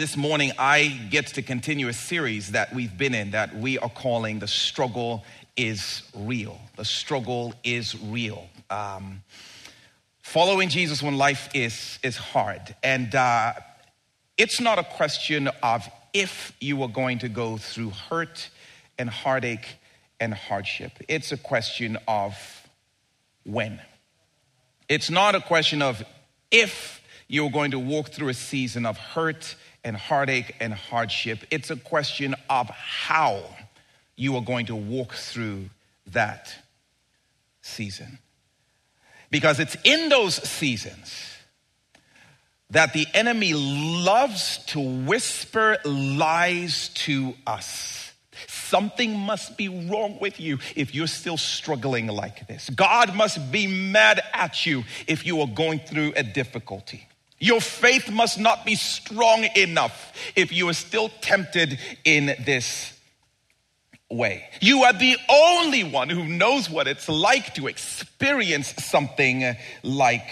This morning, I get to continue a series that we've been in that we are calling The Struggle is Real. The Struggle is Real. Um, following Jesus when life is, is hard. And uh, it's not a question of if you are going to go through hurt and heartache and hardship, it's a question of when. It's not a question of if you're going to walk through a season of hurt and heartache and hardship. It's a question of how you are going to walk through that season. Because it's in those seasons that the enemy loves to whisper lies to us. Something must be wrong with you if you're still struggling like this. God must be mad at you if you are going through a difficulty. Your faith must not be strong enough if you are still tempted in this way. You are the only one who knows what it's like to experience something like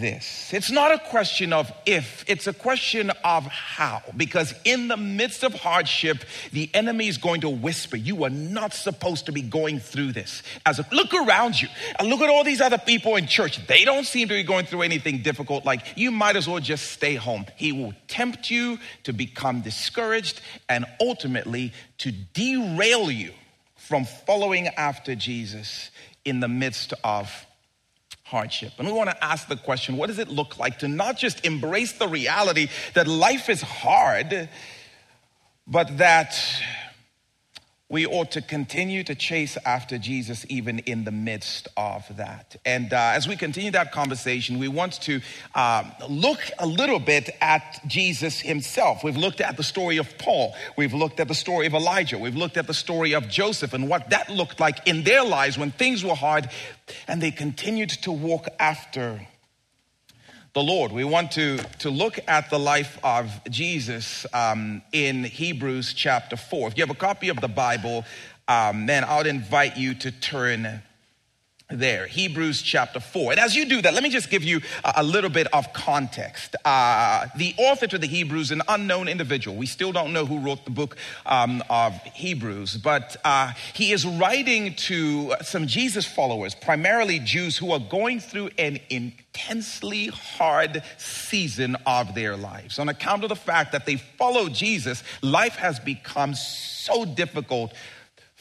this. It's not a question of if, it's a question of how. Because in the midst of hardship, the enemy is going to whisper, You are not supposed to be going through this. As a, look around you and look at all these other people in church. They don't seem to be going through anything difficult. Like you might as well just stay home. He will tempt you to become discouraged and ultimately to derail you from following after Jesus in the midst of hardship. And we want to ask the question what does it look like to not just embrace the reality that life is hard, but that we ought to continue to chase after Jesus even in the midst of that. And uh, as we continue that conversation, we want to uh, look a little bit at Jesus himself. We've looked at the story of Paul, we've looked at the story of Elijah, we've looked at the story of Joseph and what that looked like in their lives when things were hard and they continued to walk after the Lord. We want to, to look at the life of Jesus um, in Hebrews chapter 4. If you have a copy of the Bible, um, then I would invite you to turn there, Hebrews chapter 4. And as you do that, let me just give you a, little bit of context. Uh, the author to the Hebrews, an unknown individual. We still don't know who wrote the book um, of Hebrews, but uh, he is writing to some Jesus followers, primarily Jews who are going through an intensely hard season of their lives. On account of the fact that they follow Jesus, life has become so difficult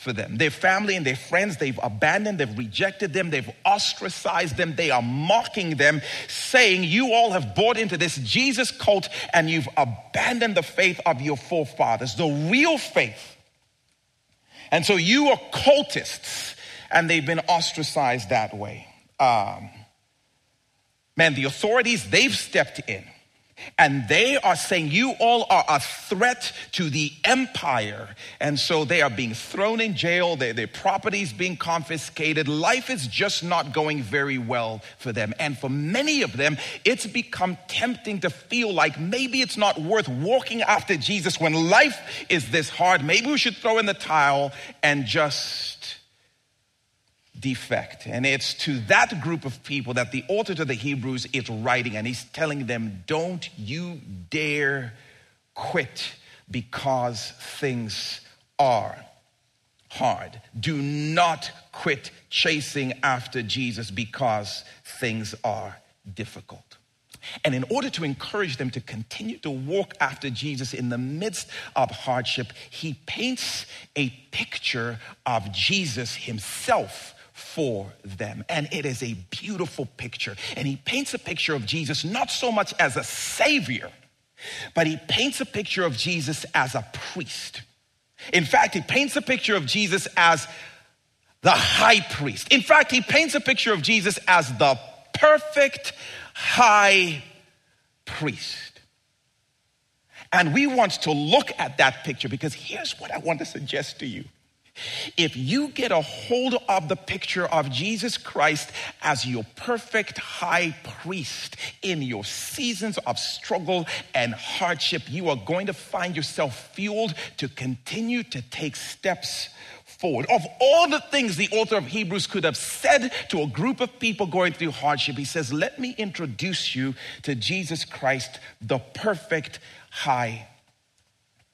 for them. Their family and their friends, they've abandoned, they've rejected them, they've ostracized them, they are mocking them, saying, You all have bought into this Jesus cult and you've abandoned the faith of your forefathers, the real faith. And so you are cultists, and they've been ostracized that way. Um, man, the authorities, they've stepped in. And they are saying, You all are a threat to the empire. And so they are being thrown in jail, their, their properties being confiscated. Life is just not going very well for them. And for many of them, it's become tempting to feel like maybe it's not worth walking after Jesus when life is this hard. Maybe we should throw in the towel and just defect. And it's to that group of people that the author to the Hebrews is writing, and he's telling them, Don't you dare quit because things are hard. Do not quit chasing after Jesus because things are difficult. And in order to encourage them to continue to walk after Jesus in the midst of hardship, he paints a picture of Jesus himself for them. And it is a beautiful picture. And he paints a picture of Jesus not so much as a savior, but he paints a picture of Jesus as a priest. In fact, he paints a picture of Jesus as the high priest. In fact, he paints a picture of Jesus as the perfect high priest. And we want to look at that picture because here's what I want to suggest to you. If you get a hold of the picture of Jesus Christ as your perfect high priest in your seasons of struggle and hardship, you are going to find yourself fueled to continue to take steps forward. Of all the things the author of Hebrews could have said to a group of people going through hardship, he says, Let me introduce you to Jesus Christ, the perfect high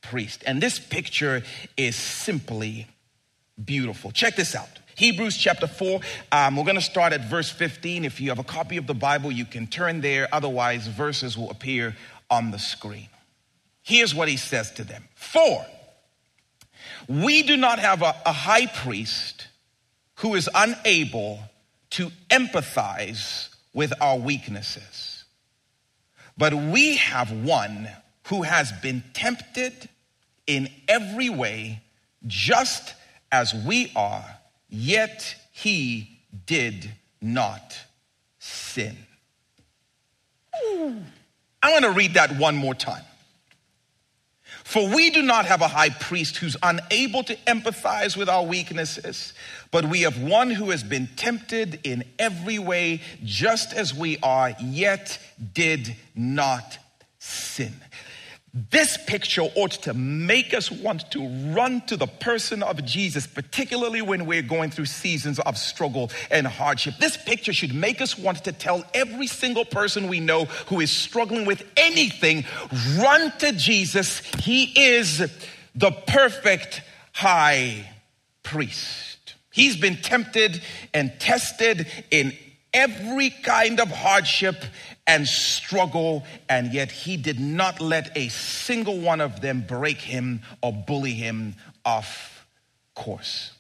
priest. And this picture is simply beautiful. Check this out. Hebrews chapter 4, um, we're going to start at verse 15. If you have a copy of the Bible, you can turn there. Otherwise, verses will appear on the screen. Here's what he says to them For we do not have a, a high priest who is unable to empathize with our weaknesses, but we have one who has been tempted in every way, just as we are, yet he did not sin. I'm going to read that one more time. For we do not have a high priest who's unable to empathize with our weaknesses, but we have one who has been tempted in every way, just as we are, yet did not sin. This picture ought to make us want to run to the person of Jesus, particularly when we're going through seasons of struggle and hardship. This picture should make us want to tell every single person we know who is struggling with anything run to Jesus. He is the perfect high priest. He's been tempted and tested in every kind of hardship and struggle, and yet he did not let a single one of them break him or bully him off course.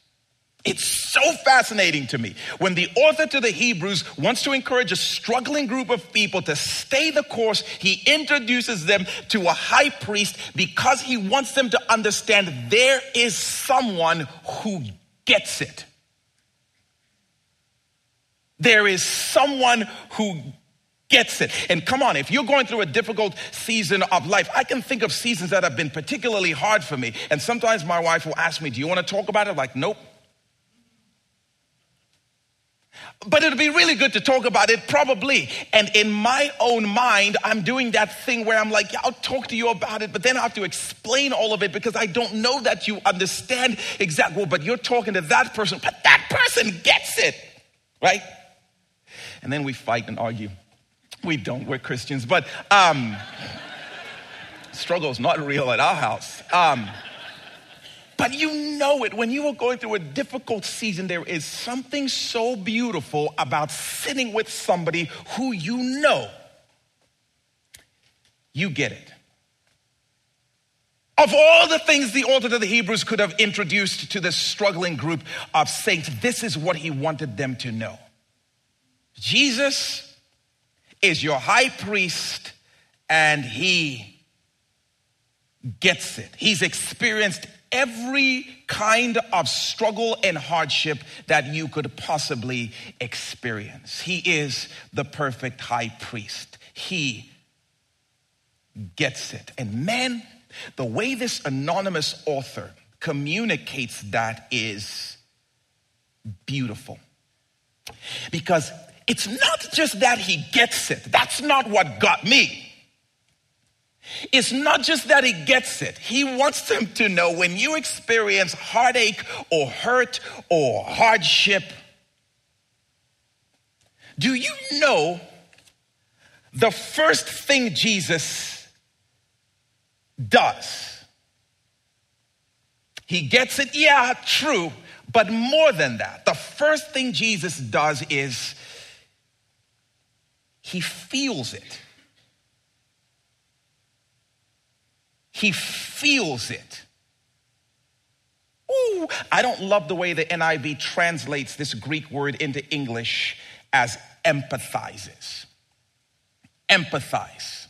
It's so fascinating to me when the author to the Hebrews wants to encourage a struggling group of people to stay the course. He introduces them to a high priest because he wants them to understand there is someone who gets it. There is someone who gets it. And come on, if you're going through a difficult season of life, I can think of seasons that have been particularly hard for me. And sometimes my wife will ask me, Do you want to talk about it? Like, nope. But it'd be really good to talk about it, probably. And in my own mind, I'm doing that thing where I'm like, yeah, I'll talk to you about it, but then I have to explain all of it because I don't know that you understand exactly. Well, but you're talking to that person, but that person gets it, right? And then we fight and argue. We don't, we're Christians, but um, struggle's not real at our house. Um, but you know it. When you are going through a difficult season, there is something so beautiful about sitting with somebody who you know you get it. Of all the things the author of the Hebrews could have introduced to this struggling group of saints, this is what he wanted them to know. Jesus is your high priest and he gets it. He's experienced every kind of struggle and hardship that you could possibly experience. He is the perfect high priest. He gets it. And man, the way this anonymous author communicates that is beautiful. Because it's not just that he gets it. That's not what got me. It's not just that he gets it. He wants them to know when you experience heartache or hurt or hardship, do you know the first thing Jesus does? He gets it, yeah, true, but more than that. The first thing Jesus does is he feels it. He feels it. Ooh, I don't love the way the NIV translates this Greek word into English as empathizes. Empathize.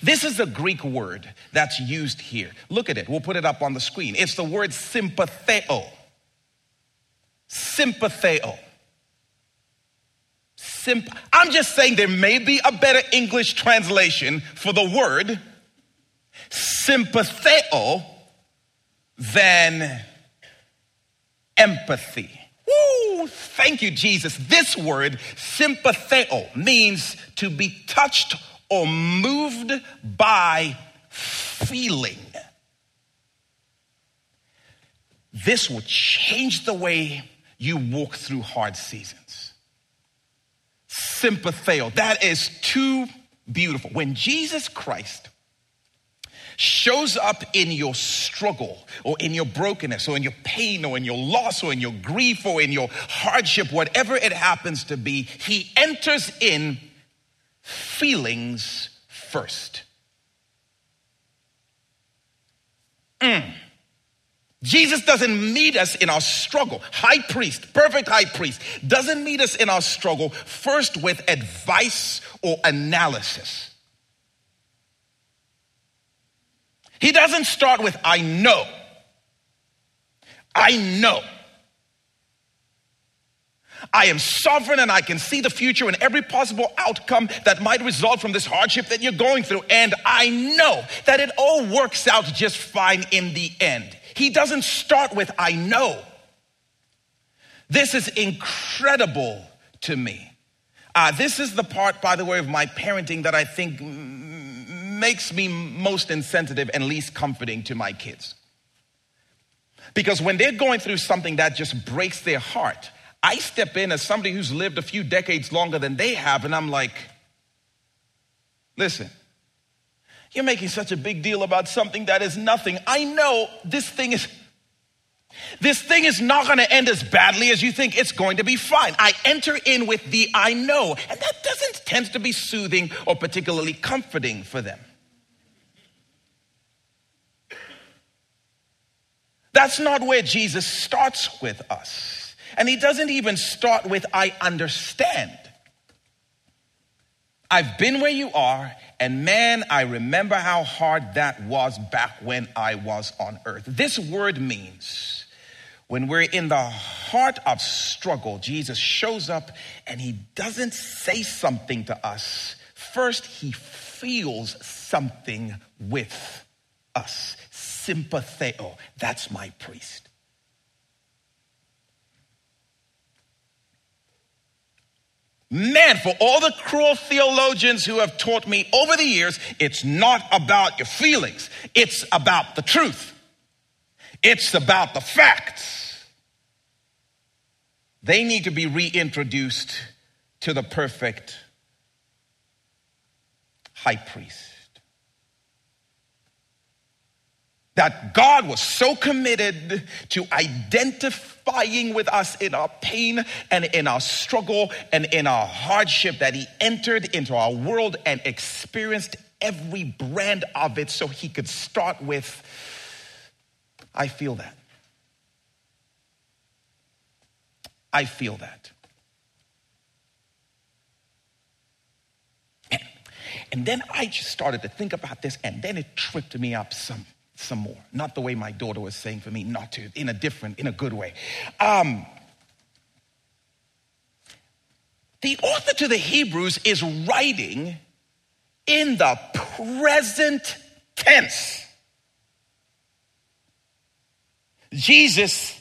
This is a Greek word that's used here. Look at it. We'll put it up on the screen. It's the word sympatheo. Sympatheo. I'm just saying there may be a better English translation for the word sympatheo than empathy. Woo! Thank you, Jesus. This word, sympatheo, means to be touched or moved by feeling. this will change the way you walk through hard seasons. Sympatheo, that is too beautiful. When Jesus Christ shows up in your struggle or in your brokenness or in your pain or in your loss or in your grief or in your hardship, whatever it happens to be, he enters in feelings first. Mm. Jesus doesn't meet us in our struggle. High priest, perfect high priest, doesn't meet us in our struggle first with advice or analysis. He doesn't start with, I know. I know. I am sovereign and I can see the future and every possible outcome that might result from this hardship that you're going through. And I know that it all works out just fine in the end. He doesn't start with, I know. This is incredible to me. Uh, this is the part, by the way, of my parenting that I think makes me most insensitive and least comforting to my kids. Because when they're going through something that just breaks their heart, I step in as somebody who's lived a few decades longer than they have, and I'm like, listen, you're making such a big deal about something that is nothing. I know this thing is this thing is not going to end as badly as you think. It's going to be fine. I enter in with the I know, and that doesn't tend to be soothing or particularly comforting for them. That's not where Jesus starts with us. And he doesn't even start with I understand. I've been where you are, and man, I remember how hard that was back when I was on earth. This word means when we're in the heart of struggle, Jesus shows up and he doesn't say something to us. First, he feels something with us. Sympatheo. That's my priest. Man, for all the cruel theologians who have taught me over the years, it's not about your feelings, it's about the truth, it's about the facts. They need to be reintroduced to the perfect high priest. that God was so committed to with us in our pain and in our struggle and in our hardship that He entered into our world and experienced every brand of it so He could start with, I feel that. I feel that. And then I just started to think about this, and then it tripped me up some some more. Not the way my daughter was saying for me not to, in a different, in a good way. Um, the author to the Hebrews is writing in the present tense. Jesus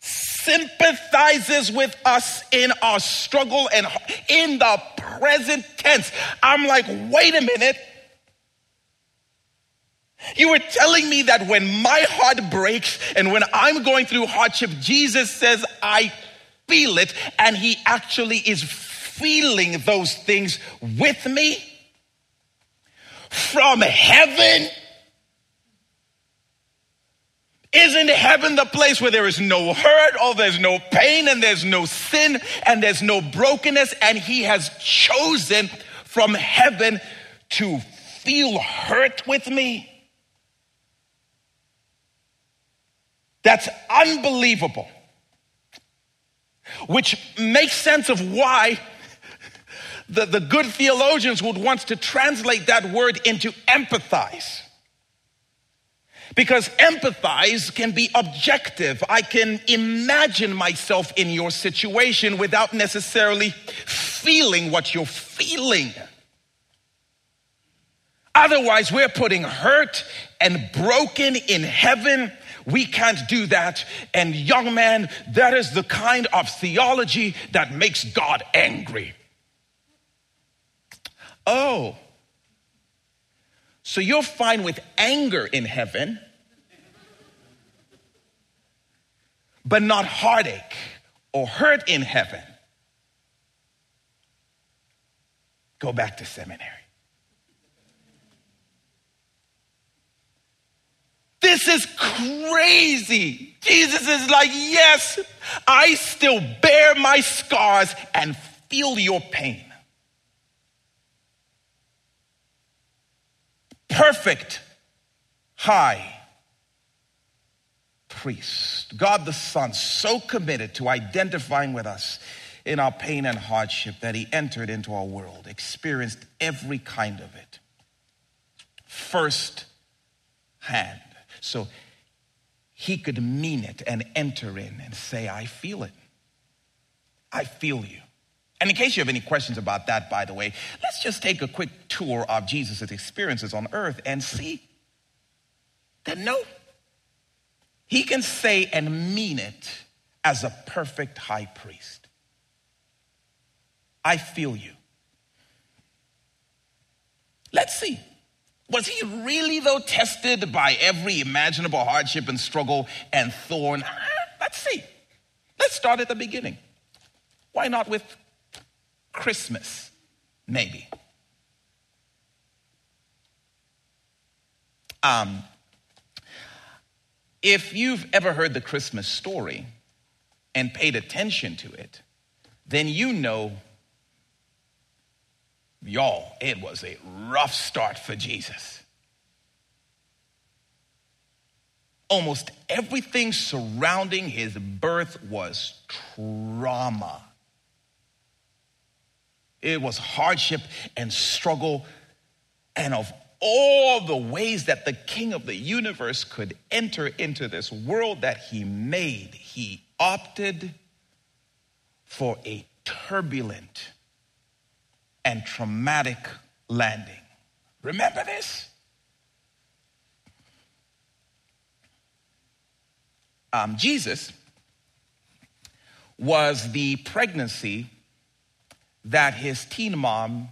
sympathizes with us in our struggle and in the present tense. I'm like, wait a minute. You were telling me that when my heart breaks and when I'm going through hardship, Jesus says, I feel it, and He actually is feeling those things with me from heaven. Isn't heaven the place where there is no hurt, or there's no pain, and there's no sin, and there's no brokenness? And He has chosen from heaven to feel hurt with me. That's unbelievable. Which makes sense of why the, the good theologians would want to translate that word into empathize. Because empathize can be objective. I can imagine myself in your situation without necessarily feeling what you're feeling. Otherwise, we're putting hurt and broken in heaven we can't do that. And young man, that is the kind of theology that makes God angry. Oh, so you're fine with anger in heaven, but not heartache or hurt in heaven, go back to seminary. This is crazy. Jesus is like, yes, I still bear my scars and feel your pain. Perfect high priest. God the Son, so committed to identifying with us in our pain and hardship that he entered into our world, experienced every kind of it. First hand. So he could mean it and enter in and say, I feel it. I feel you. And in case you have any questions about that, by the way, let's just take a quick tour of Jesus' experiences on earth and see that no, he can say and mean it as a perfect high priest. I feel you. Let's see. Was he really, though, tested by every imaginable hardship and struggle and thorn? Let's see. Let's start at the beginning. Why not with Christmas, maybe? Um, if you've ever heard the Christmas story and paid attention to it, then you know, y'all, it was a rough start for Jesus. Almost everything surrounding his birth was trauma. It was hardship and struggle. And of all the ways that the king of the universe could enter into this world that he made, he opted for a turbulent and traumatic landing. Remember this? Um, Jesus was the pregnancy that his teen mom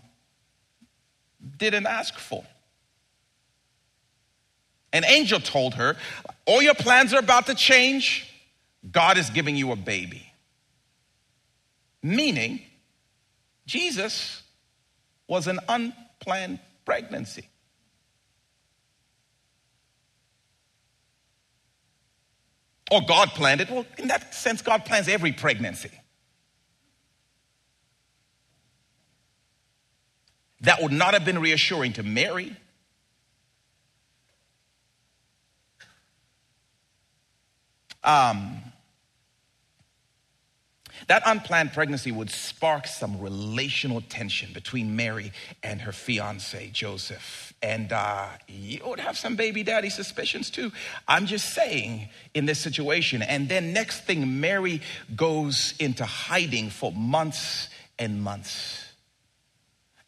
didn't ask for. An angel told her, All your plans are about to change. God is giving you a baby. Meaning, Jesus was an unplanned pregnancy. Or God planned it. Well, in that sense, God plans every pregnancy. That would not have been reassuring to Mary Um, that unplanned pregnancy would spark some relational tension between Mary and her fiance, Joseph. And uh, you would have some baby daddy suspicions too. I'm just saying in this situation. And then, next thing, Mary goes into hiding for months and months.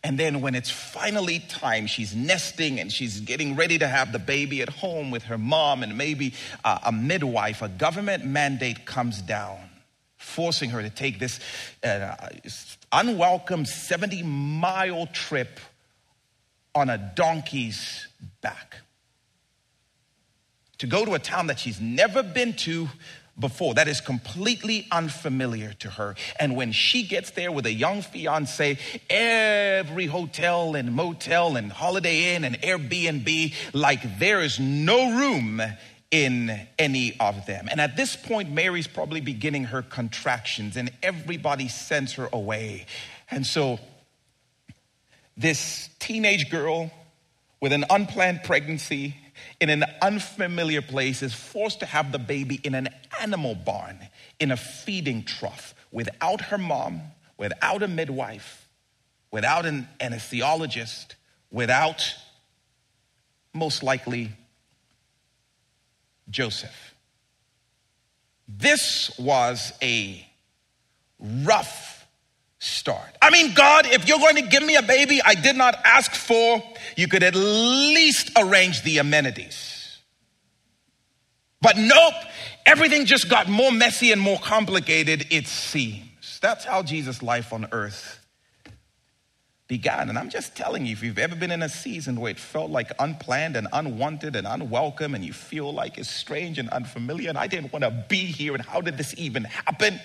And then when it's finally time, she's nesting and she's getting ready to have the baby at home with her mom and maybe uh, a midwife. A government mandate comes down, forcing her to take this uh, unwelcome 70 mile trip on a donkey's back to go to a town that she's never been to before. That is completely unfamiliar to her. And when she gets there with a young fiance, every hotel and motel and Holiday Inn and Airbnb, like there is no room in any of them. And at this point, Mary's probably beginning her contractions, and everybody sends her away. And so, this teenage girl with an unplanned pregnancy in an unfamiliar place is forced to have the baby in an animal barn, in a feeding trough, without her mom, without a midwife, without an anesthesiologist, without, most likely, Joseph. This was a rough start. I mean, God, if you're going to give me a baby I did not ask for, you could at least arrange the amenities. But nope, everything just got more messy and more complicated, it seems. That's how Jesus' life on earth began. And I'm just telling you, if you've ever been in a season where it felt like unplanned and unwanted and unwelcome, and you feel like it's strange and unfamiliar, and I didn't want to be here, and how did this even happen?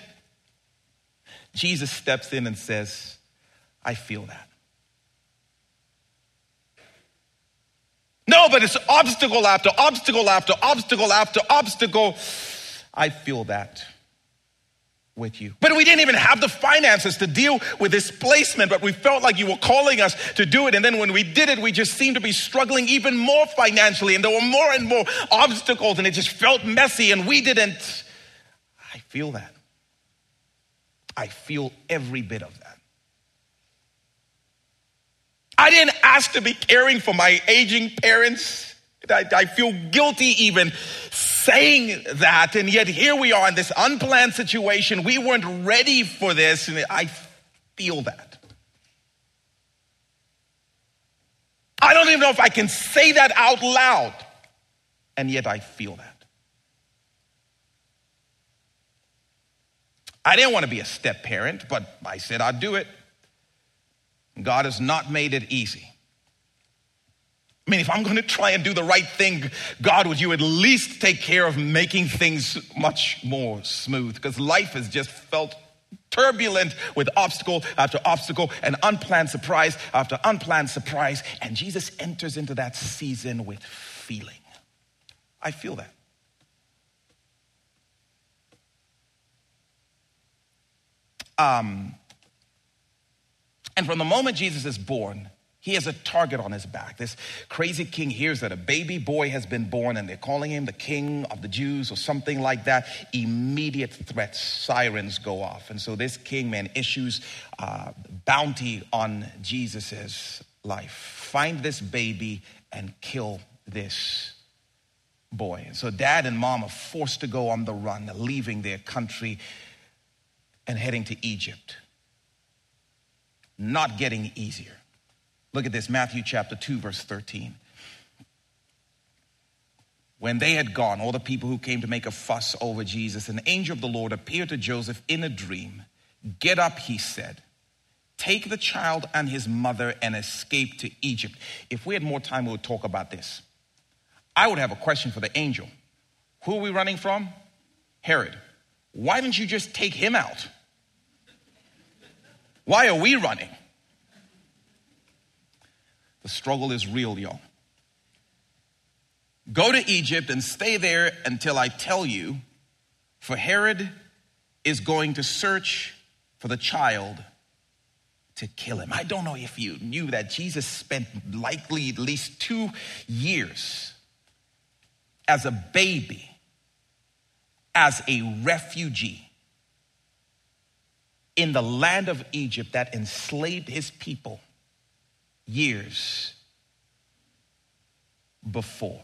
Jesus steps in and says, I feel that. No, but it's obstacle after obstacle after obstacle after obstacle. I feel that with you. But we didn't even have the finances to deal with this placement, but we felt like you were calling us to do it. And then when we did it, we just seemed to be struggling even more financially, and there were more and more obstacles, and it just felt messy, and we didn't. I feel that. I feel every bit of that. I didn't ask to be caring for my aging parents. I, I, feel guilty even saying that. And yet here we are in this unplanned situation. We weren't ready for this. And I feel that. I don't even know if I can say that out loud. And yet I feel that. I didn't want to be a step parent, but I said I'd do it. God has not made it easy. I mean, if I'm going to try and do the right thing, God, would you at least take care of making things much more smooth? Because life has just felt turbulent with obstacle after obstacle and unplanned surprise after unplanned surprise. And Jesus enters into that season with feeling. I feel that. Um, and from the moment Jesus is born, he has a target on his back. This crazy king hears that a baby boy has been born and they're calling him the king of the Jews or something like that. Immediate threats, sirens go off. And so this king, man, issues uh, bounty on Jesus's life. Find this baby and kill this boy. And so dad and mom are forced to go on the run, leaving their country and heading to Egypt not getting easier. Look at this Matthew chapter 2, verse 13. When they had gone, all the people who came to make a fuss over Jesus, an angel of the Lord appeared to Joseph in a dream. Get up, he said. Take the child and his mother and escape to Egypt. If we had more time, we would talk about this. I would have a question for the angel. Who are we running from? Herod. Why didn't you just take him out? Why are we running? The struggle is real, y'all. Go to Egypt and stay there until I tell you, for Herod is going to search for the child to kill him. I don't know if you knew that Jesus spent likely at least two years as a baby, as a refugee in the land of Egypt that enslaved his people years before.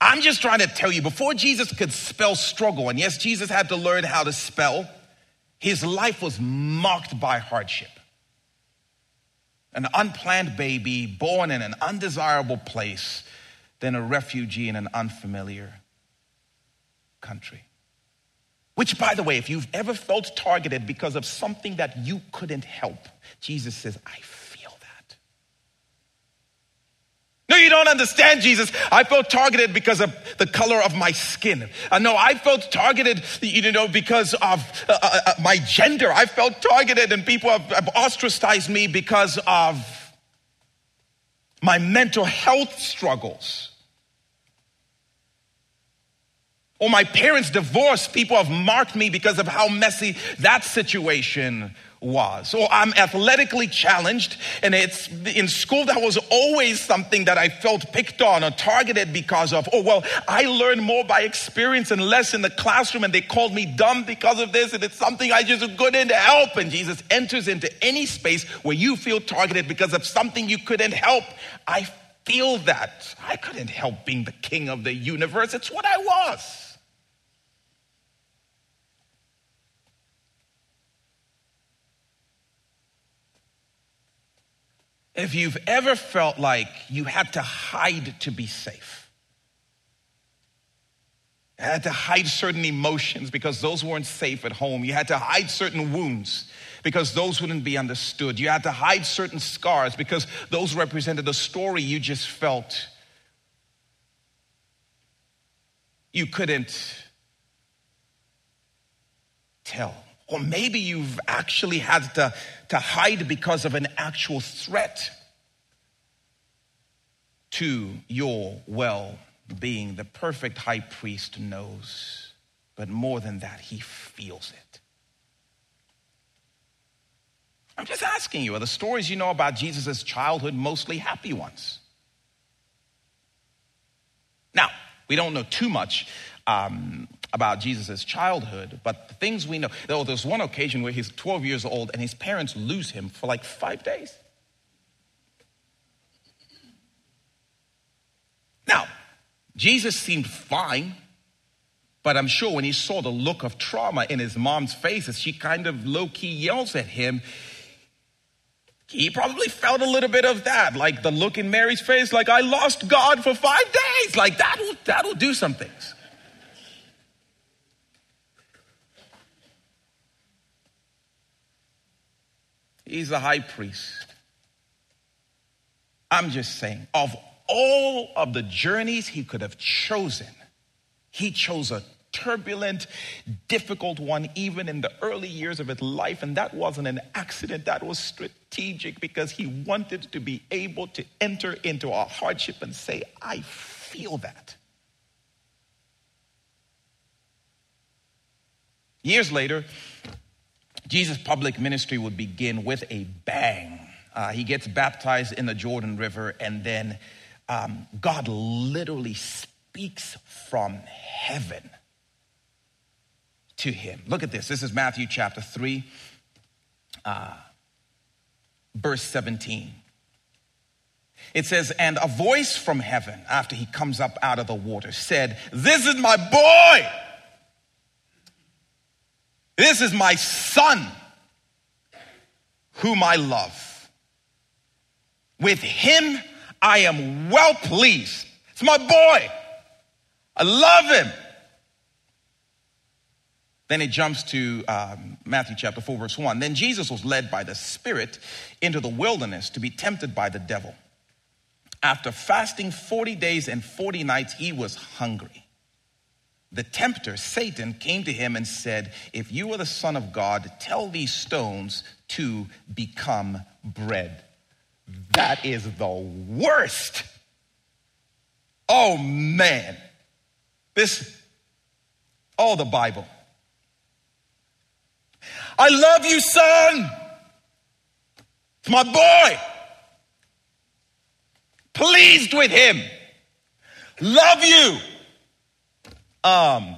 I'm just trying to tell you, before Jesus could spell struggle, and yes, Jesus had to learn how to spell, his life was marked by hardship. An unplanned baby born in an undesirable place, then a refugee in an unfamiliar country. Which, by the way, if you've ever felt targeted because of something that you couldn't help, Jesus says, I feel that. No, you don't understand, Jesus. I felt targeted because of the color of my skin. Uh, no, I felt targeted, you know, because of uh, uh, uh my gender. I felt targeted and people have, have ostracized me because of my mental health struggles or my parents' divorce, people have marked me because of how messy that situation was. Or I'm athletically challenged, and it's in school that was always something that I felt picked on or targeted because of. Oh, well, I learned more by experience and less in the classroom, and they called me dumb because of this, and it's something I just couldn't help. And Jesus enters into any space where you feel targeted because of something you couldn't help. I feel that. I couldn't help being the king of the universe, it's what I was. If you've ever felt like you had to hide to be safe, You had to hide certain emotions because those weren't safe at home. You had to hide certain wounds because those wouldn't be understood. You had to hide certain scars because those represented a story you just felt you couldn't tell. Or maybe you've actually had to, to hide because of an actual threat to your well being. The perfect high priest knows, but more than that, he feels it. I'm just asking you are the stories you know about Jesus' childhood mostly happy ones? Now, we don't know too much um, about Jesus' childhood, but the things we know. There's one occasion where he's 12 years old and his parents lose him for like five days. Now, Jesus seemed fine, but I'm sure when he saw the look of trauma in his mom's face as she kind of low key yells at him, he probably felt a little bit of that, like the look in Mary's face, like I lost God for five days. Like that'll that'll do some things. He's the high priest. I'm just saying, of all of the journeys he could have chosen, he chose a turbulent, difficult one, even in the early years of his life. And that wasn't an accident, that was strategic because he wanted to be able to enter into a hardship and say, I feel that. Years later, Jesus' public ministry would begin with a bang. Uh, he gets baptized in the Jordan River, and then um, God literally speaks from heaven to him. Look at this. This is Matthew chapter 3, uh, verse 17. It says, And a voice from heaven, after he comes up out of the water, said, This is my boy. This is my son, whom I love. With him I am well pleased. It's my boy. I love him. Then it jumps to um, Matthew chapter 4, verse 1. Then Jesus was led by the Spirit into the wilderness to be tempted by the devil. After fasting 40 days and 40 nights, he was hungry. The tempter, Satan, came to him and said, If you are the Son of God, tell these stones to become bread. That is the worst. Oh man. This, oh, the Bible. I love you, son. It's my boy. Pleased with him. Love you. Um,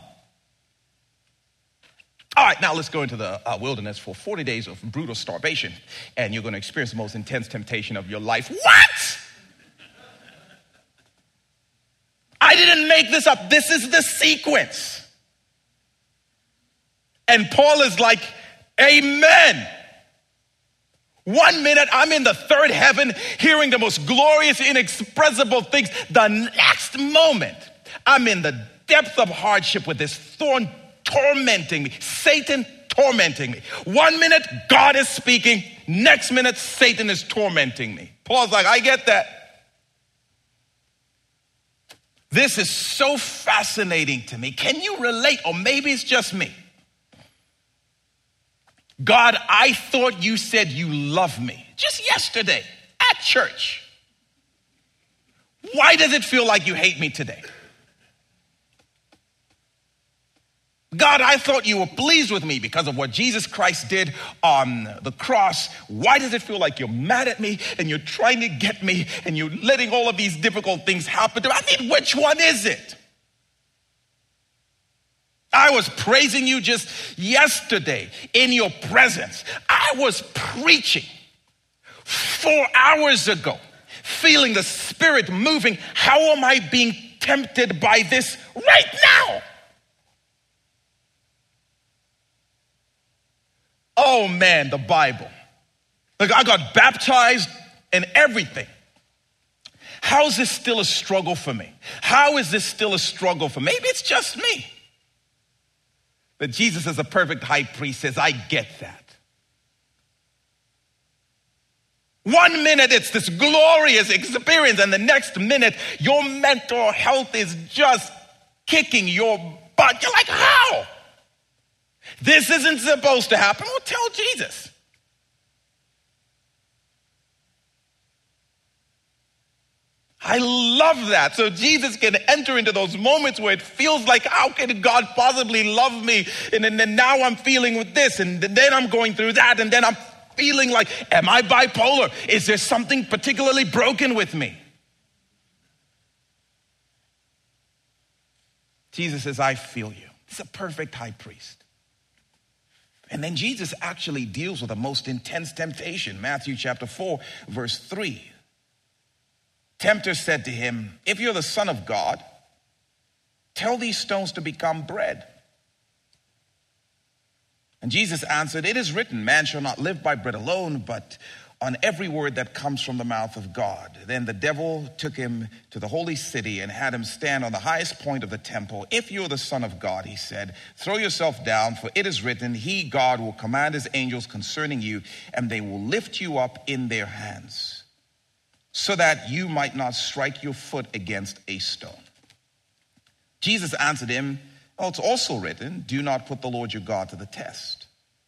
all right, now let's go into the uh, wilderness for 40 days of brutal starvation, and you're going to experience the most intense temptation of your life. What? I didn't make this up. This is the sequence. And Paul is like, Amen. One minute I'm in the third heaven hearing the most glorious, inexpressible things. The next moment I'm in the depth of hardship with this thorn tormenting me, Satan tormenting me. One minute God is speaking, next minute Satan is tormenting me. Paul's like, I get that. This is so fascinating to me. Can you relate? Or maybe it's just me. God, I thought you said you love me just yesterday at church. Why does it feel like you hate me today? God, I thought you were pleased with me because of what Jesus Christ did on the cross. Why does it feel like you're mad at me and you're trying to get me and you're letting all of these difficult things happen to me? I mean, which one is it? I was praising you just yesterday in your presence. I was preaching four hours ago, feeling the Spirit moving. How am I being tempted by this right now? Oh man, the Bible. Like I got baptized and everything. How is this still a struggle for me? How is this still a struggle for me? Maybe it's just me. But Jesus, as a perfect high priest, says, I get that. One minute it's this glorious experience, and the next minute your mental health is just kicking your butt. You're like, how? This isn't supposed to happen. Well, tell Jesus. I love that. So Jesus can enter into those moments where it feels like, how can God possibly love me? And then now I'm feeling with this, and then I'm going through that, and then I'm feeling like, am I bipolar? Is there something particularly broken with me? Jesus says, I feel you. He's a perfect high priest. And then Jesus actually deals with the most intense temptation. Matthew chapter 4, verse 3. Tempter said to him, If you're the Son of God, tell these stones to become bread. And Jesus answered, It is written, Man shall not live by bread alone, but on every word that comes from the mouth of God. Then the devil took him to the holy city and had him stand on the highest point of the temple. If you're the Son of God, he said, throw yourself down, for it is written, He, God, will command His angels concerning you, and they will lift you up in their hands so that you might not strike your foot against a stone. Jesus answered him, Oh, it's also written, do not put the Lord your God to the test.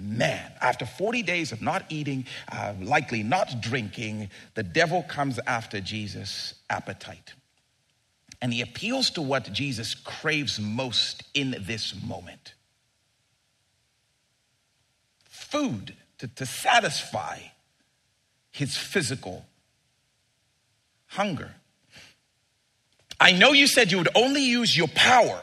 Man, after 40 days of not eating, uh, likely not drinking, the devil comes after Jesus' appetite. And he appeals to what Jesus craves most in this moment food to, to satisfy his physical hunger. I know you said you would only use your power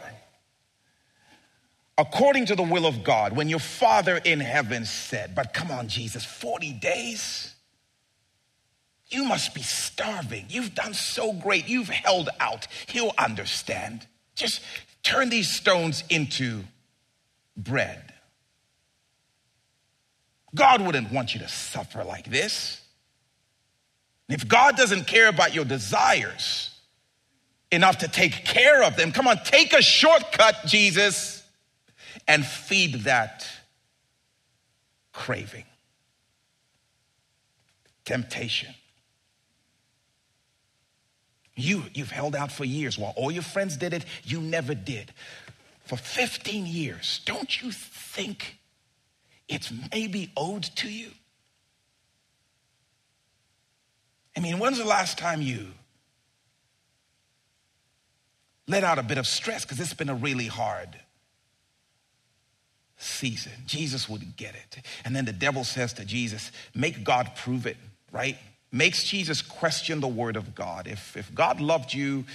according to the will of God when your Father in heaven said, But come on, Jesus, 40 days? You must be starving. You've done so great. You've held out. He'll understand. Just turn these stones into bread. God wouldn't want you to suffer like this. If God doesn't care about your desires enough to take care of them, come on, take a shortcut, Jesus, and feed that craving, temptation. You, you've held out for years while all your friends did it, you never did. For 15 years, don't you think it's maybe owed to you? I mean, when's the last time you let out a bit of stress? Because it's been a really hard season. Jesus would get it. And then the devil says to Jesus, Make God prove it, right? Makes Jesus question the word of God. If, if God loved you,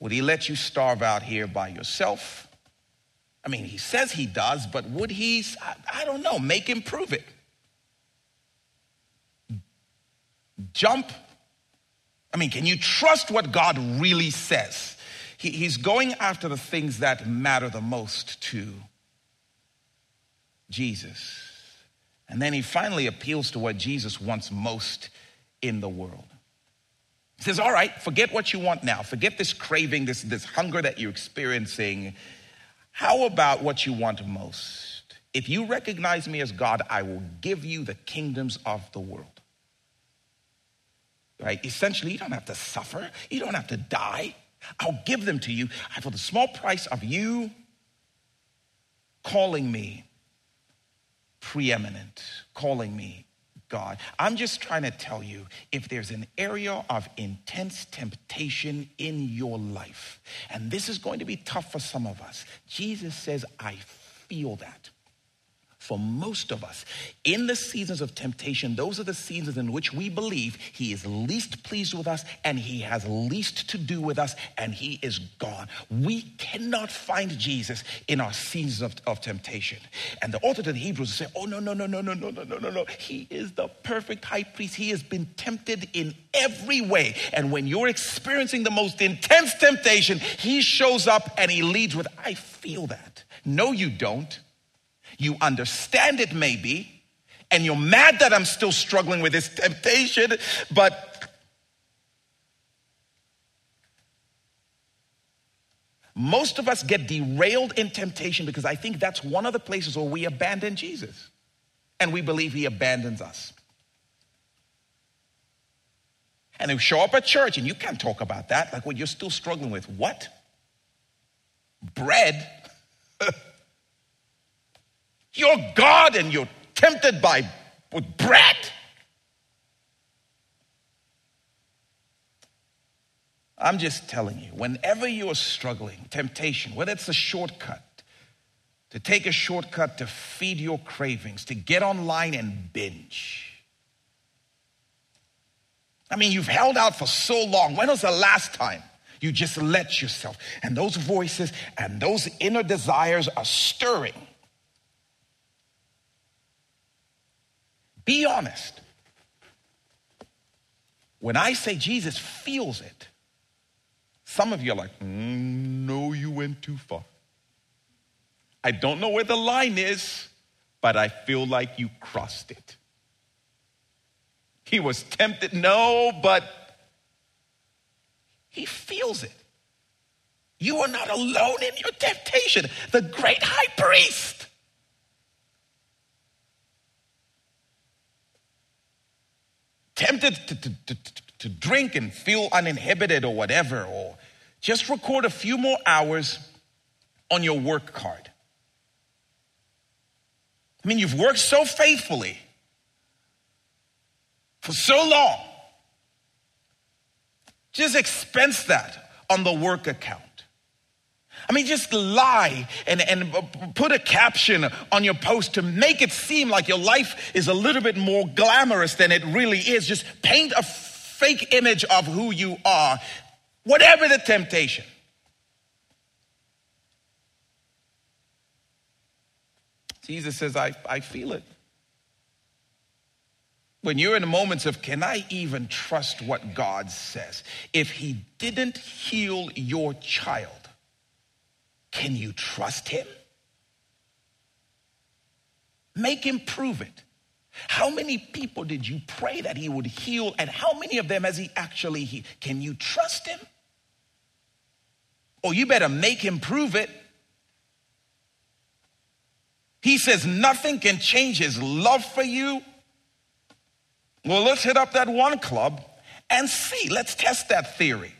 would he let you starve out here by yourself? I mean, he says he does, but would he? I, I don't know. Make him prove it. Jump I mean, can you trust what God really says? He, he's going after the things that matter the most to Jesus. And then he finally appeals to what Jesus wants most in the world. He says, All right, forget what you want now. Forget this craving, this, this hunger that you're experiencing. How about what you want most? If you recognize me as God, I will give you the kingdoms of the world right? Essentially, you don't have to suffer, you don't have to die. I'll give them to you for the small price of you calling me preeminent, calling me God. I'm just trying to tell you if there's an area of intense temptation in your life, and this is going to be tough for some of us, Jesus says, I feel that. For most of us. In the seasons of temptation, those are the seasons in which we believe He is least pleased with us and He has least to do with us and He is gone. We cannot find Jesus in our seasons of, of temptation. And the author to the Hebrews say, Oh, no, no, no, no, no, no, no, no, no, no. He is the perfect high priest. He has been tempted in every way. And when you're experiencing the most intense temptation, He shows up and He leads with, I feel that. No, you don't. You understand it maybe, and you're mad that I'm still struggling with this temptation, but most of us get derailed in temptation because I think that's one of the places where we abandon Jesus and we believe he abandons us. And they show up at church and you can't talk about that. Like, well, you're still struggling with what? Bread? You're God and you're tempted by with bread. I'm just telling you, whenever you are struggling, temptation, whether it's a shortcut, to take a shortcut to feed your cravings, to get online and binge. I mean, you've held out for so long. When was the last time you just let yourself? And those voices and those inner desires are stirring. Be honest. When I say Jesus feels it, some of you are like, mm, no, you went too far. I don't know where the line is, but I feel like you crossed it. He was tempted, no, but he feels it. You are not alone in your temptation. The great high priest tempted to, to, to, to drink and feel uninhibited or whatever, or just record a few more hours on your work card. I mean, you've worked so faithfully for so long. Just expense that on the work account. I mean, just lie and, and put a caption on your post to make it seem like your life is a little bit more glamorous than it really is. Just paint a fake image of who you are, whatever the temptation. Jesus says, I, I feel it. When you're in moments of, can I even trust what God says? If He didn't heal your child, can you trust him? Make him prove it. How many people did you pray that he would heal, and how many of them has he actually healed? Can you trust him? Or you better make him prove it. He says nothing can change his love for you. Well, let's hit up that one club and see. Let's test that theory.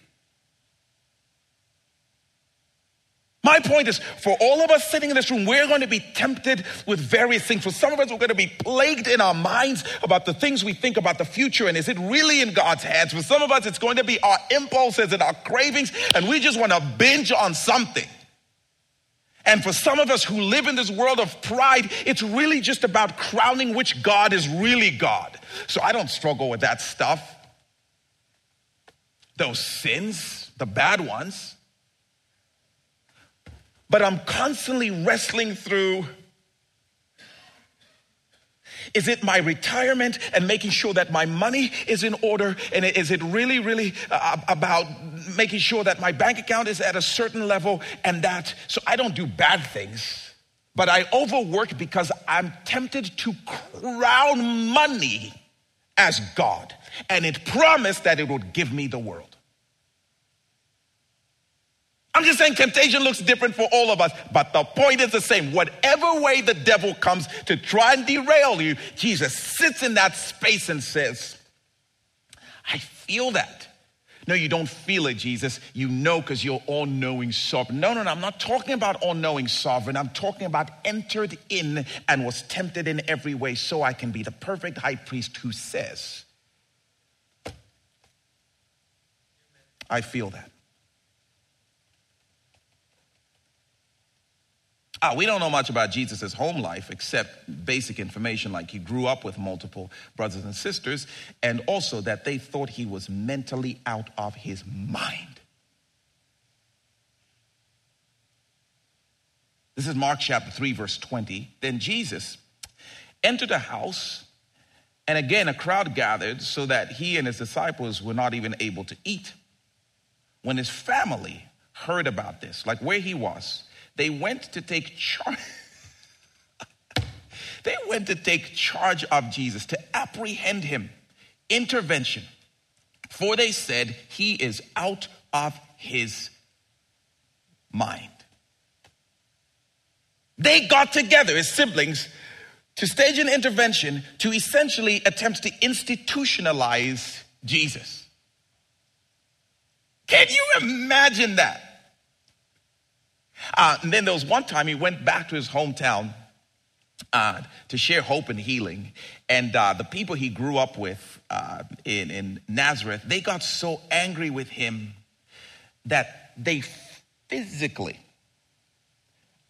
My point is, for all of us sitting in this room, we're going to be tempted with various things. For some of us, we're going to be plagued in our minds about the things we think about the future and is it really in God's hands? For some of us, it's going to be our impulses and our cravings, and we just want to binge on something. And for some of us who live in this world of pride, it's really just about crowning which God is really God. So I don't struggle with that stuff. Those sins, the bad ones but I'm constantly wrestling through is it my retirement and making sure that my money is in order? And is it really, really uh, about making sure that my bank account is at a certain level and that, so I don't do bad things, but I overwork because I'm tempted to crown money as God. And it promised that it would give me the world. I'm just saying temptation looks different for all of us, but the point is the same. Whatever way the devil comes to try and derail you, Jesus sits in that space and says, I feel that. No, you don't feel it, Jesus. You know because you're all knowing sovereign. No, no, no. I'm not talking about all knowing sovereign. I'm talking about entered in and was tempted in every way so I can be the perfect high priest who says, I feel that. Ah, we don't know much about Jesus' home life except basic information like he grew up with multiple brothers and sisters, and also that they thought he was mentally out of his mind. This is Mark chapter 3, verse 20. Then Jesus entered a house, and again a crowd gathered so that he and his disciples were not even able to eat. When his family heard about this, like where he was, they went to take charge. they went to take charge of Jesus, to apprehend him. Intervention. For they said, He is out of his mind. They got together as siblings to stage an intervention to essentially attempt to institutionalize Jesus. Can you imagine that? Uh, and then there was one time he went back to his hometown uh, to share hope and healing. And uh, the people he grew up with uh, in, in Nazareth, they got so angry with him that they physically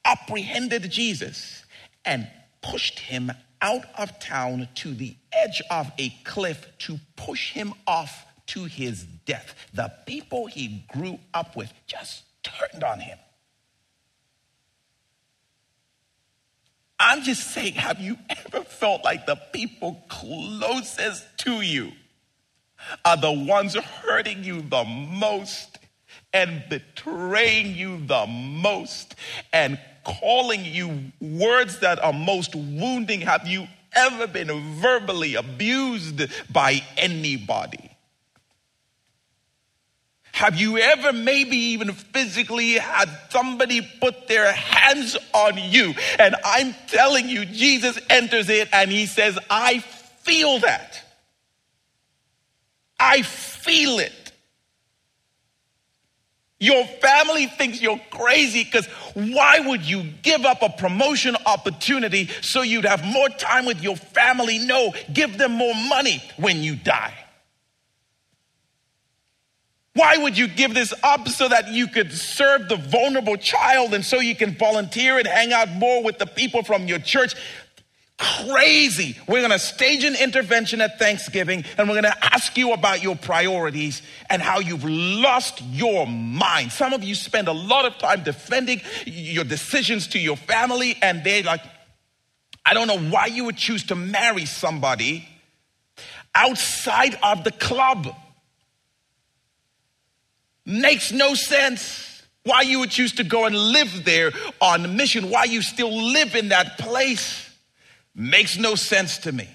apprehended Jesus and pushed him out of town to the edge of a cliff to push him off to his death. The people he grew up with just turned on him. I'm just saying, have you ever felt like the people closest to you are the ones hurting you the most and betraying you the most and calling you words that are most wounding? Have you ever been verbally abused by anybody? Have you ever maybe even physically had somebody put their hands on you? And I'm telling you, Jesus enters it and he says, I feel that. I feel it. Your family thinks you're crazy because why would you give up a promotion opportunity so you'd have more time with your family? No, give them more money when you die. Why would you give this up so that you could serve the vulnerable child and so you can volunteer and hang out more with the people from your church? Crazy. We're going to stage an intervention at Thanksgiving and we're going to ask you about your priorities and how you've lost your mind. Some of you spend a lot of time defending your decisions to your family and they're like, I don't know why you would choose to marry somebody outside of the club. Makes no sense why you would choose to go and live there on a mission, why you still live in that place. Makes no sense to me.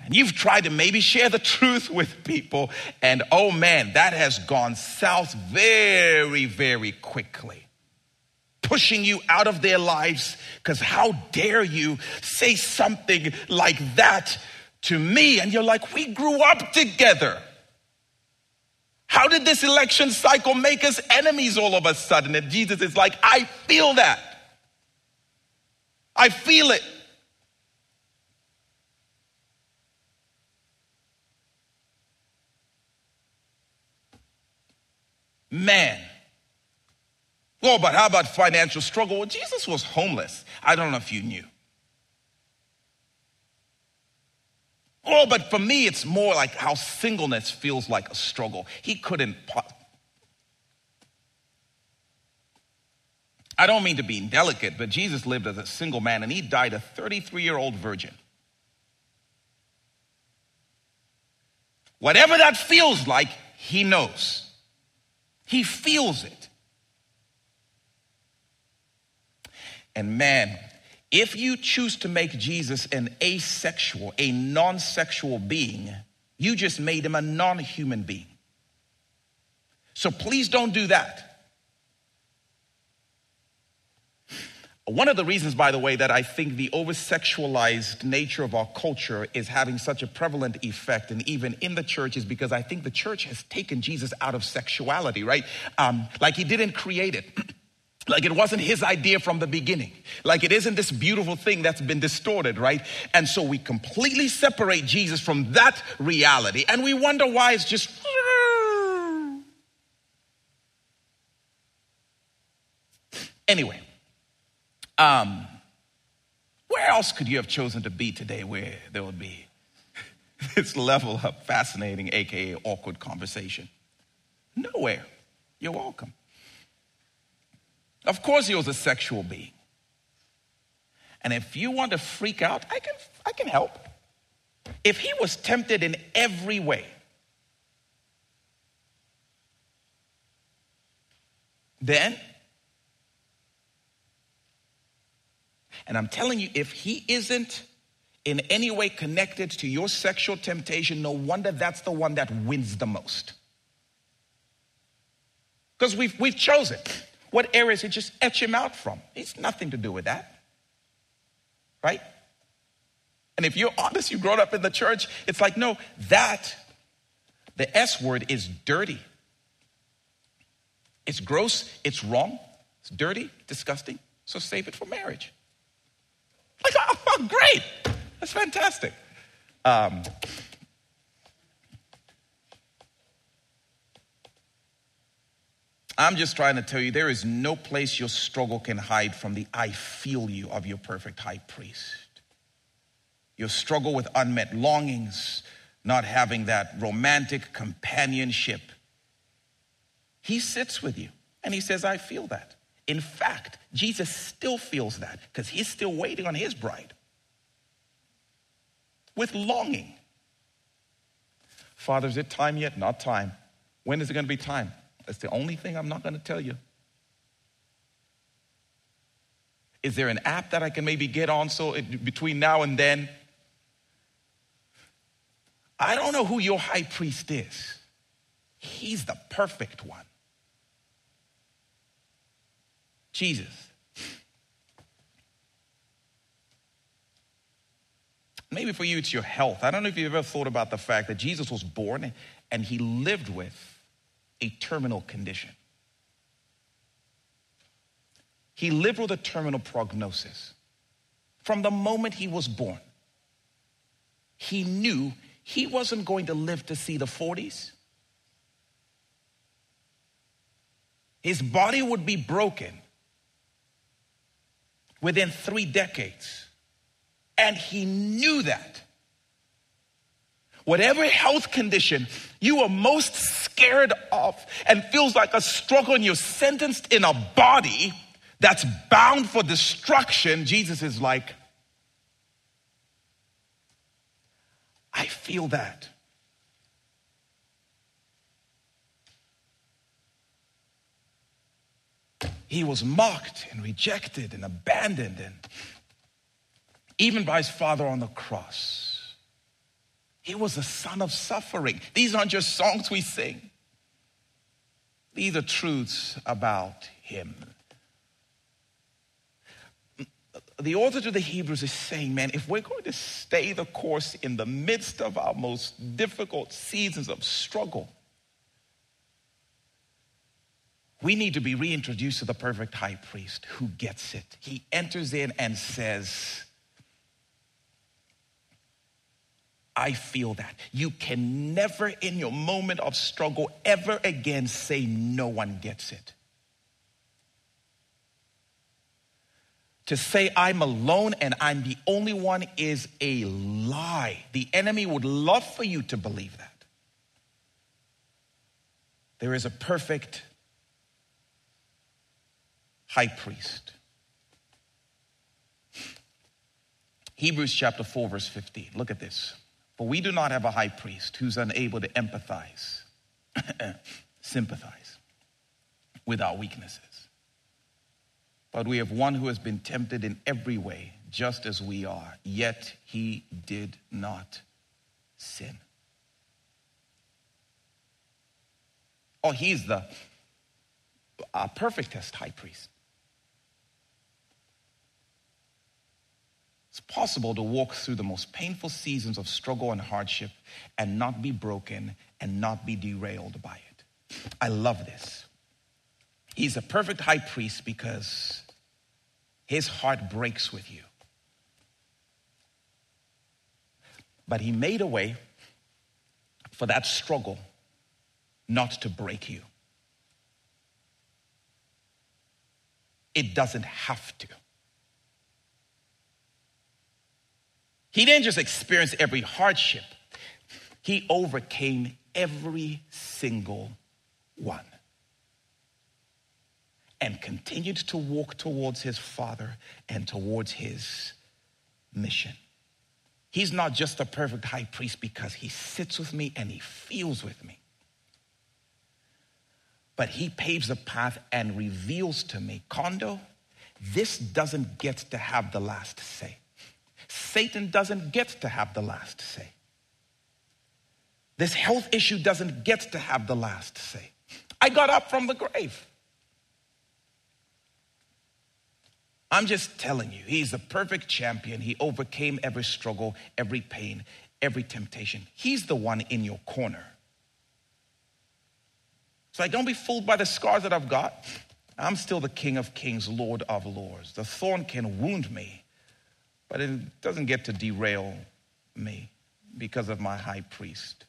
And you've tried to maybe share the truth with people, and oh man, that has gone south very, very quickly. Pushing you out of their lives, because how dare you say something like that to me. And you're like, we grew up together. How did this election cycle make us enemies all of a sudden? And Jesus is like, I feel that. I feel it. Man. Oh, but how about financial struggle? Well, Jesus was homeless. I don't know if you knew. Oh, but for me, it's more like how singleness feels like a struggle. He couldn't. I don't mean to be indelicate, but Jesus lived as a single man and he died a 33 year old virgin. Whatever that feels like, he knows. He feels it. And man, if you choose to make Jesus an asexual, a non sexual being, you just made him a non human being. So please don't do that. One of the reasons, by the way, that I think the over sexualized nature of our culture is having such a prevalent effect, and even in the church, is because I think the church has taken Jesus out of sexuality, right? Um, like he didn't create it. Like it wasn't his idea from the beginning. Like it isn't this beautiful thing that's been distorted, right? And so we completely separate Jesus from that reality and we wonder why it's just. Anyway, um, where else could you have chosen to be today where there would be this level of fascinating, aka awkward conversation? Nowhere. You're welcome. Of course, he was a sexual being. And if you want to freak out, I can, I can help. If he was tempted in every way, then, and I'm telling you, if he isn't in any way connected to your sexual temptation, no wonder that's the one that wins the most. Because we've, we've chosen what areas to just etch him out from. It's nothing to do with that. Right? And if you're honest, you've grown up in the church, it's like, no, that, the S word is dirty. It's gross, it's wrong, it's dirty, disgusting. So save it for marriage. Like, oh, great. That's fantastic. Um, I'm just trying to tell you there is no place your struggle can hide from the I feel you of your perfect high priest. Your struggle with unmet longings, not having that romantic companionship. He sits with you and he says, I feel that. In fact, Jesus still feels that because he's still waiting on his bride with longing. Father, is it time yet? Not time. When is it going to be time? That's the only thing I'm not going to tell you. Is there an app that I can maybe get on so it, between now and then? I don't know who your high priest is. He's the perfect one. Jesus. Maybe for you it's your health. I don't know if you've ever thought about the fact that Jesus was born and he lived with a terminal condition. He lived with a terminal prognosis. From the moment he was born, he knew he wasn't going to live to see the 40s. His body would be broken within three decades. And he knew that whatever health condition you are most scared of and feels like a struggle and you're sentenced in a body that's bound for destruction, Jesus is like, I feel that. He was mocked and rejected and abandoned and even by his father on the cross. He was a son of suffering. These aren't just songs we sing, these are truths about him. The author to the Hebrews is saying, man, if we're going to stay the course in the midst of our most difficult seasons of struggle, we need to be reintroduced to the perfect high priest who gets it. He enters in and says, I feel that. You can never, in your moment of struggle, ever again say, No one gets it. To say I'm alone and I'm the only one is a lie. The enemy would love for you to believe that. There is a perfect high priest. Hebrews chapter 4, verse 15. Look at this. For we do not have a high priest who's unable to empathize, sympathize with our weaknesses. But we have one who has been tempted in every way, just as we are, yet he did not sin. Oh, he's the uh, perfectest high priest. It's possible to walk through the most painful seasons of struggle and hardship and not be broken and not be derailed by it. I love this. He's a perfect high priest because his heart breaks with you. But he made a way for that struggle not to break you. it doesn't have to. He didn't just experience every hardship, he overcame every single one and continued to walk towards his Father and towards his mission. He's not just a perfect high priest because he sits with me and he feels with me. But he paves the path and reveals to me, Kondo, this doesn't get to have the last say. Satan doesn't get to have the last say. This health issue doesn't get to have the last say. I got up from the grave. I'm just telling you, he's the perfect champion. He overcame every struggle, every pain, every temptation. He's the one in your corner. So I don't be fooled by the scars that I've got. I'm still the King of Kings, Lord of Lords. The thorn can wound me, but it doesn't get to derail me because of my high priest.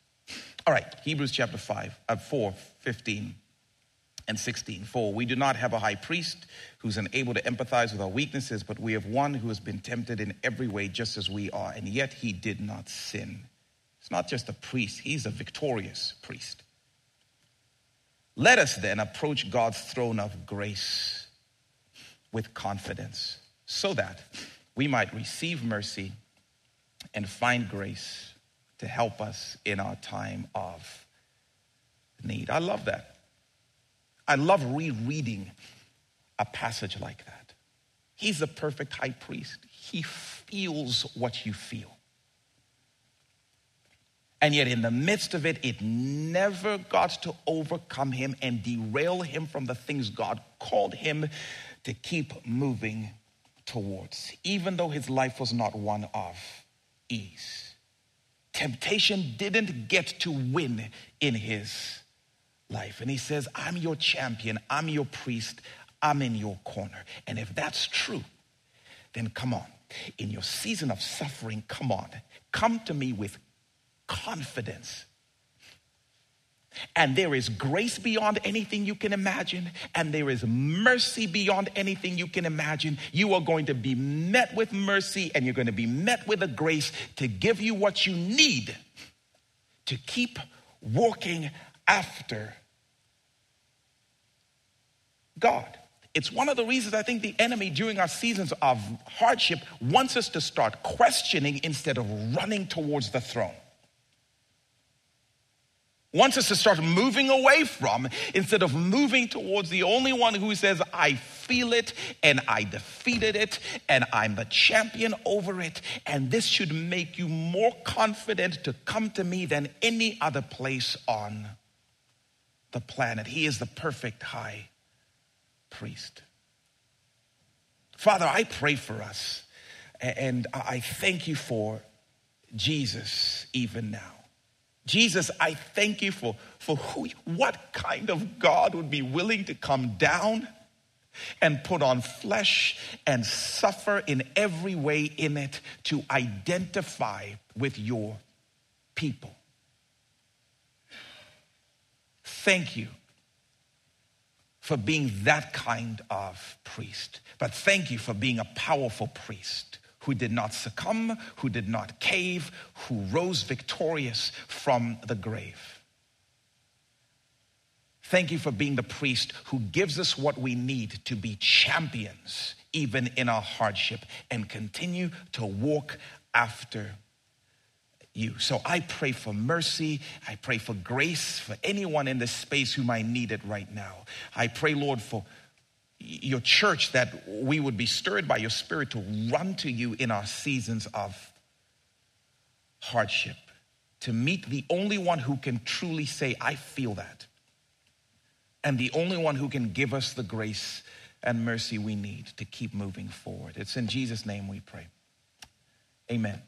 All right, Hebrews chapter 5, uh, 4, 15 and 16. For we do not have a high priest who's unable to empathize with our weaknesses, but we have one who has been tempted in every way just as we are, and yet he did not sin. It's not just a priest, he's a victorious priest. Let us then approach God's throne of grace with confidence so that we might receive mercy and find grace to help us in our time of need. I love that. I love rereading a passage like that. He's the perfect high priest. He feels what you feel. And yet, in the midst of it, it never got to overcome him and derail him from the things God called him to keep moving towards, even though his life was not one of ease. Temptation didn't get to win in his life. And he says, I'm your champion, I'm your priest, I'm in your corner. And if that's true, then come on. In your season of suffering, come on. Come to me with confidence. And there is grace beyond anything you can imagine, and there is mercy beyond anything you can imagine. You are going to be met with mercy, and you're going to be met with a grace to give you what you need to keep walking after God. It's one of the reasons I think the enemy, during our seasons of hardship, wants us to start questioning instead of running towards the throne. Wants us to start moving away from instead of moving towards the only one who says, I feel it and I defeated it and I'm the champion over it. And this should make you more confident to come to me than any other place on the planet. He is the perfect high priest. Father, I pray for us and I thank you for Jesus even now. Jesus, I thank you for, for who, what kind of God would be willing to come down and put on flesh and suffer in every way in it to identify with your people. Thank you for being that kind of priest. But thank you for being a powerful priest who did not succumb, who did not cave, who rose victorious from the grave. Thank you for being the priest who gives us what we need to be champions, even in our hardship, and continue to walk after you. So I pray for mercy. I pray for grace for anyone in this space who might need it right now. I pray, Lord, for your church that we would be stirred by your spirit to run to you in our seasons of hardship, to meet the only one who can truly say, I feel that, and the only one who can give us the grace and mercy we need to keep moving forward. It's in Jesus' name we pray. Amen.